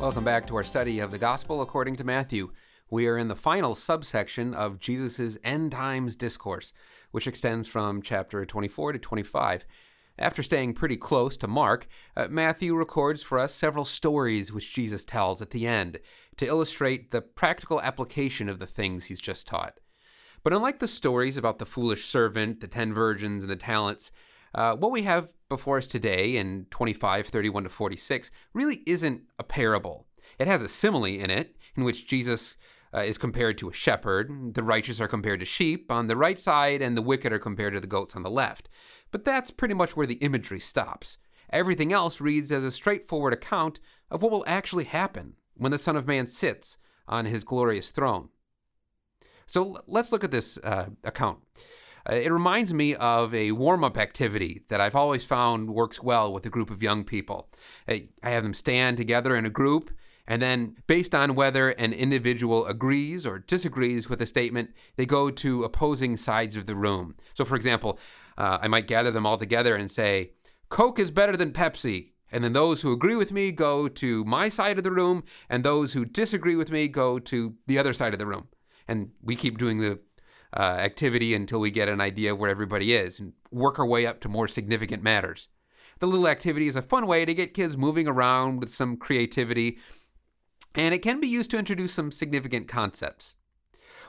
Welcome back to our study of the Gospel according to Matthew. We are in the final subsection of Jesus' end times discourse, which extends from chapter 24 to 25. After staying pretty close to Mark, uh, Matthew records for us several stories which Jesus tells at the end to illustrate the practical application of the things he's just taught. But unlike the stories about the foolish servant, the ten virgins, and the talents, uh, what we have before us today in 25, 31 to 46 really isn't a parable. It has a simile in it, in which Jesus uh, is compared to a shepherd. The righteous are compared to sheep on the right side, and the wicked are compared to the goats on the left. But that's pretty much where the imagery stops. Everything else reads as a straightforward account of what will actually happen when the Son of Man sits on his glorious throne. So let's look at this uh, account. Uh, it reminds me of a warm up activity that I've always found works well with a group of young people. I have them stand together in a group, and then, based on whether an individual agrees or disagrees with a statement, they go to opposing sides of the room. So, for example, uh, I might gather them all together and say, Coke is better than Pepsi. And then those who agree with me go to my side of the room, and those who disagree with me go to the other side of the room. And we keep doing the uh, activity until we get an idea of where everybody is and work our way up to more significant matters. The little activity is a fun way to get kids moving around with some creativity, and it can be used to introduce some significant concepts.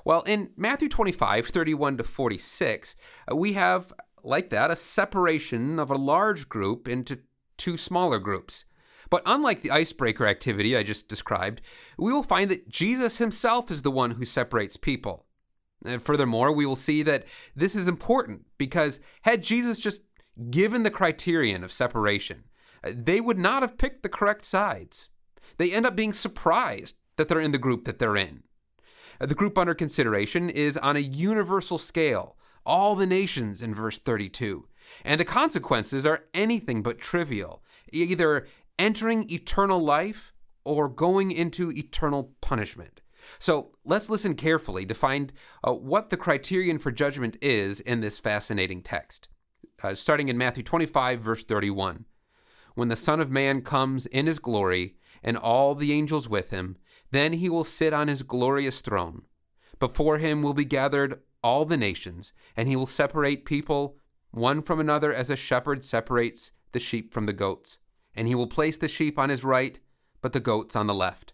Well, in Matthew 25, 31 to 46, uh, we have, like that, a separation of a large group into two smaller groups. But unlike the icebreaker activity I just described, we will find that Jesus himself is the one who separates people. And furthermore, we will see that this is important because had Jesus just given the criterion of separation, uh, they would not have picked the correct sides. They end up being surprised that they're in the group that they're in. Uh, the group under consideration is on a universal scale, all the nations in verse 32. And the consequences are anything but trivial, either entering eternal life or going into eternal punishment. So let's listen carefully to find uh, what the criterion for judgment is in this fascinating text. Uh, starting in Matthew 25, verse 31. When the Son of Man comes in his glory, and all the angels with him, then he will sit on his glorious throne. Before him will be gathered all the nations, and he will separate people one from another as a shepherd separates the sheep from the goats. And he will place the sheep on his right, but the goats on the left.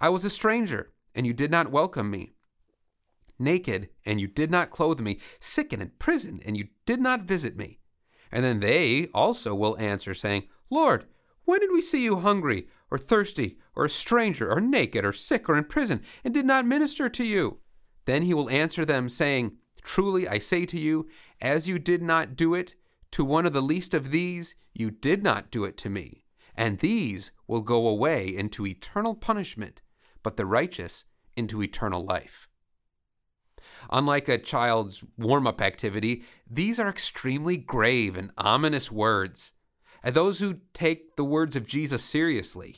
I was a stranger, and you did not welcome me. Naked, and you did not clothe me. Sick and in prison, and you did not visit me. And then they also will answer, saying, Lord, when did we see you hungry, or thirsty, or a stranger, or naked, or sick, or in prison, and did not minister to you? Then he will answer them, saying, Truly I say to you, as you did not do it to one of the least of these, you did not do it to me. And these will go away into eternal punishment, but the righteous into eternal life. Unlike a child's warm up activity, these are extremely grave and ominous words. And those who take the words of Jesus seriously,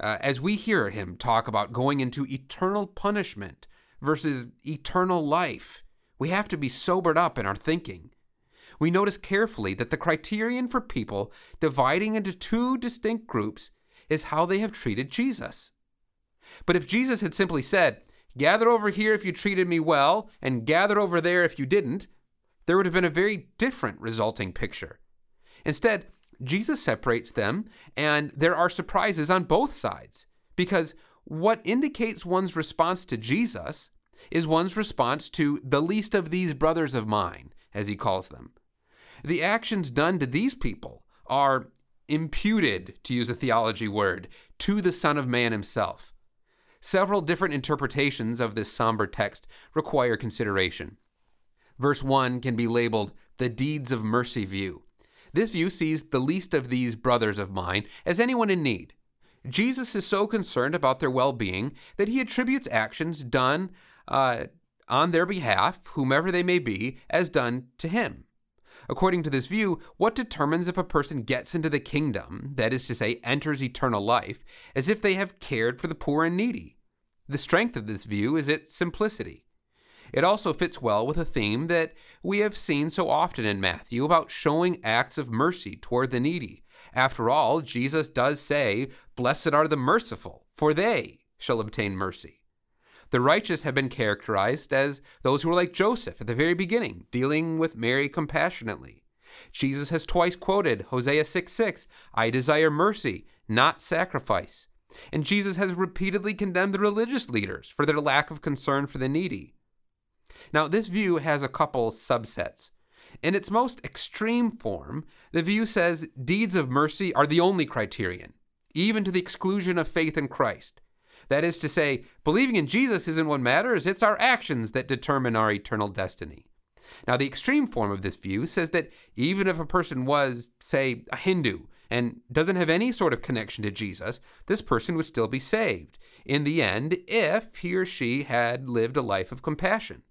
uh, as we hear him talk about going into eternal punishment versus eternal life, we have to be sobered up in our thinking. We notice carefully that the criterion for people dividing into two distinct groups is how they have treated Jesus. But if Jesus had simply said, Gather over here if you treated me well, and gather over there if you didn't, there would have been a very different resulting picture. Instead, Jesus separates them, and there are surprises on both sides, because what indicates one's response to Jesus is one's response to the least of these brothers of mine, as he calls them. The actions done to these people are imputed, to use a theology word, to the Son of Man himself. Several different interpretations of this somber text require consideration. Verse 1 can be labeled the deeds of mercy view. This view sees the least of these brothers of mine as anyone in need. Jesus is so concerned about their well being that he attributes actions done uh, on their behalf, whomever they may be, as done to him. According to this view, what determines if a person gets into the kingdom, that is to say, enters eternal life, is if they have cared for the poor and needy. The strength of this view is its simplicity. It also fits well with a theme that we have seen so often in Matthew about showing acts of mercy toward the needy. After all, Jesus does say, Blessed are the merciful, for they shall obtain mercy. The righteous have been characterized as those who were like Joseph at the very beginning, dealing with Mary compassionately. Jesus has twice quoted Hosea 6 6, I desire mercy, not sacrifice. And Jesus has repeatedly condemned the religious leaders for their lack of concern for the needy. Now, this view has a couple subsets. In its most extreme form, the view says deeds of mercy are the only criterion, even to the exclusion of faith in Christ. That is to say, believing in Jesus isn't what matters, it's our actions that determine our eternal destiny. Now, the extreme form of this view says that even if a person was, say, a Hindu and doesn't have any sort of connection to Jesus, this person would still be saved in the end if he or she had lived a life of compassion.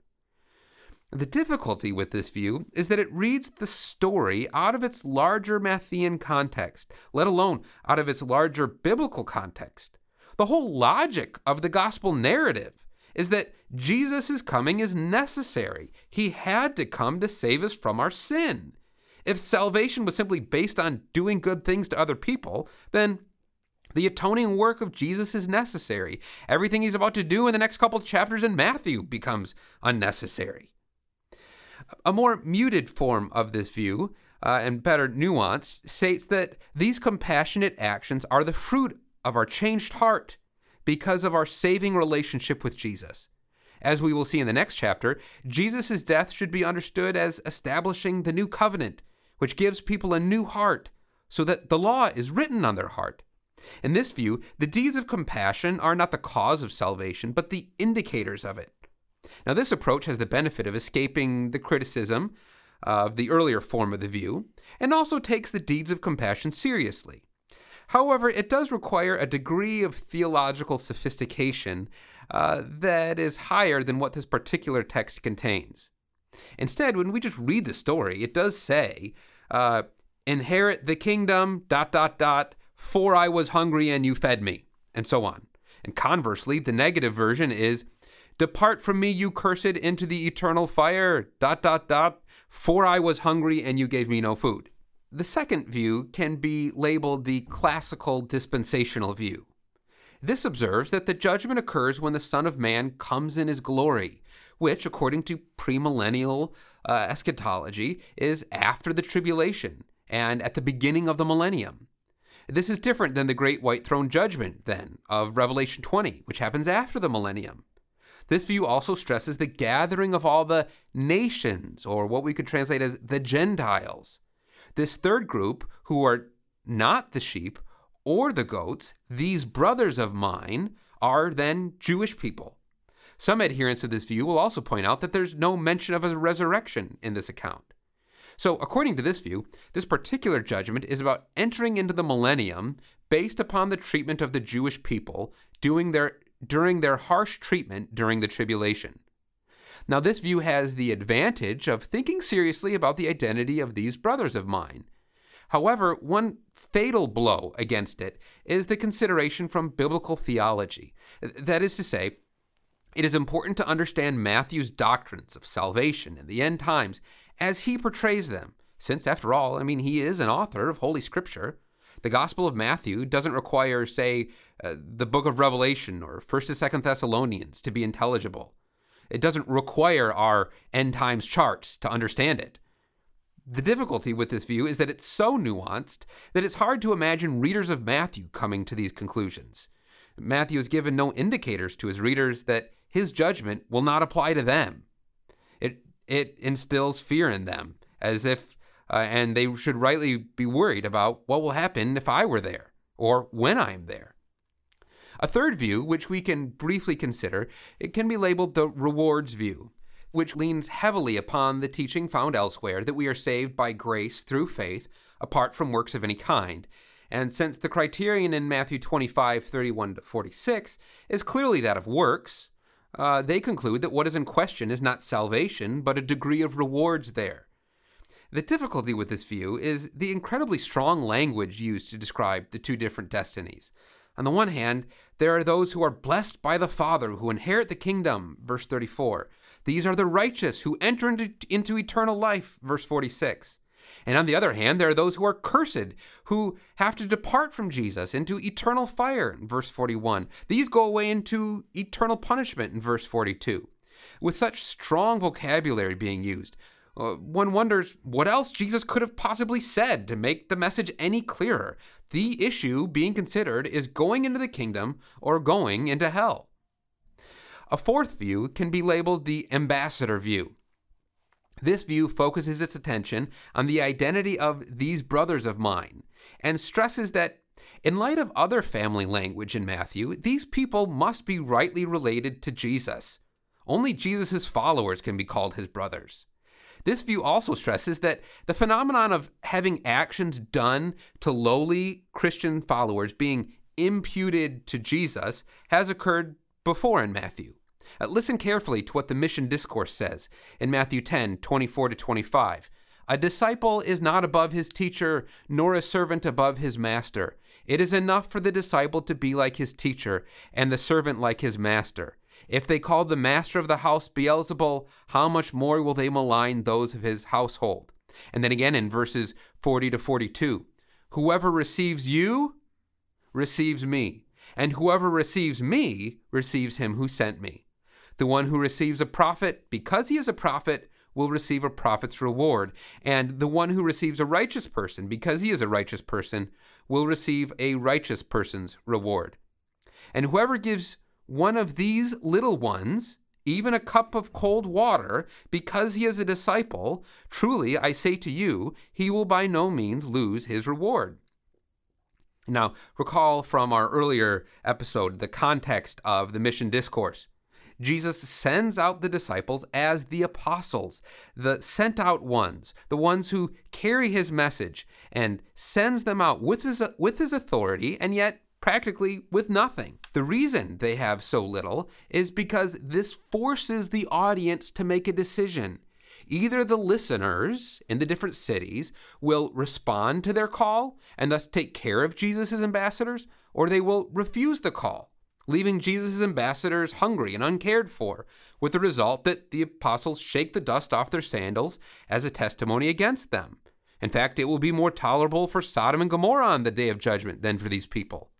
The difficulty with this view is that it reads the story out of its larger Matthean context, let alone out of its larger biblical context. The whole logic of the gospel narrative is that Jesus' coming is necessary. He had to come to save us from our sin. If salvation was simply based on doing good things to other people, then the atoning work of Jesus is necessary. Everything he's about to do in the next couple of chapters in Matthew becomes unnecessary. A more muted form of this view, uh, and better nuanced, states that these compassionate actions are the fruit of our changed heart because of our saving relationship with Jesus. As we will see in the next chapter, Jesus' death should be understood as establishing the new covenant, which gives people a new heart, so that the law is written on their heart. In this view, the deeds of compassion are not the cause of salvation, but the indicators of it. Now, this approach has the benefit of escaping the criticism of the earlier form of the view, and also takes the deeds of compassion seriously. However, it does require a degree of theological sophistication uh, that is higher than what this particular text contains. Instead, when we just read the story, it does say, uh, inherit the kingdom, dot, dot, dot, for I was hungry and you fed me, and so on. And conversely, the negative version is, depart from me, you cursed, into the eternal fire, dot, dot, dot, for I was hungry and you gave me no food. The second view can be labeled the classical dispensational view. This observes that the judgment occurs when the Son of Man comes in his glory, which, according to premillennial uh, eschatology, is after the tribulation and at the beginning of the millennium. This is different than the great white throne judgment, then, of Revelation 20, which happens after the millennium. This view also stresses the gathering of all the nations, or what we could translate as the Gentiles. This third group, who are not the sheep or the goats, these brothers of mine, are then Jewish people. Some adherents of this view will also point out that there's no mention of a resurrection in this account. So, according to this view, this particular judgment is about entering into the millennium based upon the treatment of the Jewish people doing their, during their harsh treatment during the tribulation. Now, this view has the advantage of thinking seriously about the identity of these brothers of mine. However, one fatal blow against it is the consideration from biblical theology. That is to say, it is important to understand Matthew's doctrines of salvation and the end times as he portrays them, since, after all, I mean, he is an author of Holy Scripture. The Gospel of Matthew doesn't require, say, uh, the book of Revelation or 1st and 2nd Thessalonians to be intelligible. It doesn't require our end times charts to understand it. The difficulty with this view is that it's so nuanced that it's hard to imagine readers of Matthew coming to these conclusions. Matthew has given no indicators to his readers that his judgment will not apply to them. It, it instills fear in them, as if, uh, and they should rightly be worried about what will happen if I were there, or when I'm there. A third view, which we can briefly consider, it can be labeled the rewards view, which leans heavily upon the teaching found elsewhere that we are saved by grace through faith, apart from works of any kind. And since the criterion in Matthew 25, 31 to 46 is clearly that of works, uh, they conclude that what is in question is not salvation, but a degree of rewards there. The difficulty with this view is the incredibly strong language used to describe the two different destinies. On the one hand, there are those who are blessed by the Father who inherit the kingdom, verse 34. These are the righteous who enter into, eternal life, verse 46. And on the other hand, there are those who are cursed, who have to depart from Jesus into eternal fire, verse 41. These go away into eternal punishment, in verse 42. With such strong vocabulary being used, uh, one wonders what else Jesus could have possibly said to make the message any clearer. The issue being considered is going into the kingdom or going into hell. A fourth view can be labeled the ambassador view. This view focuses its attention on the identity of these brothers of mine and stresses that, in light of other family language in Matthew, these people must be rightly related to Jesus. Only Jesus' followers can be called his brothers. This view also stresses that the phenomenon of having actions done to lowly Christian followers being imputed to Jesus has occurred before in Matthew. Uh, listen carefully to what the mission discourse says in Matthew 10 24 to 25. A disciple is not above his teacher, nor a servant above his master. It is enough for the disciple to be like his teacher, and the servant like his master. If they call the master of the house Beelzebul, how much more will they malign those of his household? And then again in verses 40 to 42 Whoever receives you receives me, and whoever receives me receives him who sent me. The one who receives a prophet because he is a prophet will receive a prophet's reward, and the one who receives a righteous person because he is a righteous person will receive a righteous person's reward. And whoever gives one of these little ones, even a cup of cold water, because he is a disciple, truly I say to you, he will by no means lose his reward. Now, recall from our earlier episode the context of the mission discourse. Jesus sends out the disciples as the apostles, the sent out ones, the ones who carry his message, and sends them out with his, with his authority, and yet practically with nothing. The reason they have so little is because this forces the audience to make a decision. Either the listeners in the different cities will respond to their call and thus take care of Jesus' ambassadors, or they will refuse the call, leaving Jesus' ambassadors hungry and uncared for, with the result that the apostles shake the dust off their sandals as a testimony against them. In fact, it will be more tolerable for Sodom and Gomorrah on the day of judgment than for these people.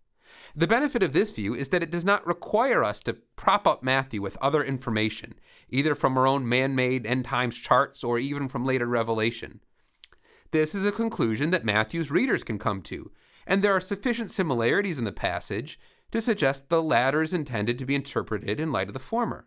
The benefit of this view is that it does not require us to prop up Matthew with other information, either from our own man made end times charts or even from later revelation. This is a conclusion that Matthew's readers can come to, and there are sufficient similarities in the passage to suggest the latter is intended to be interpreted in light of the former.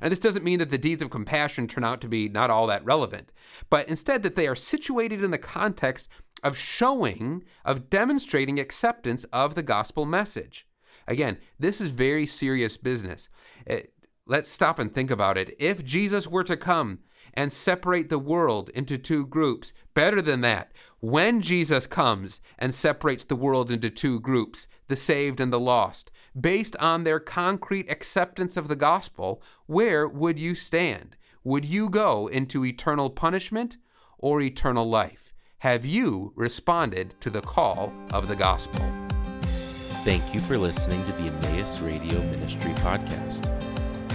And this doesn't mean that the deeds of compassion turn out to be not all that relevant, but instead that they are situated in the context of showing, of demonstrating acceptance of the gospel message. Again, this is very serious business. It, eh, let's stop and think about it. If Jesus were to come and separate the world into two groups, better than that, when Jesus comes and separates the world into two groups, the saved and the lost, based on their concrete acceptance of the gospel, where would you stand? Would you go into eternal punishment or eternal life? Have you responded to the call of the gospel? Thank you for listening to the Emmaus Radio Ministry podcast.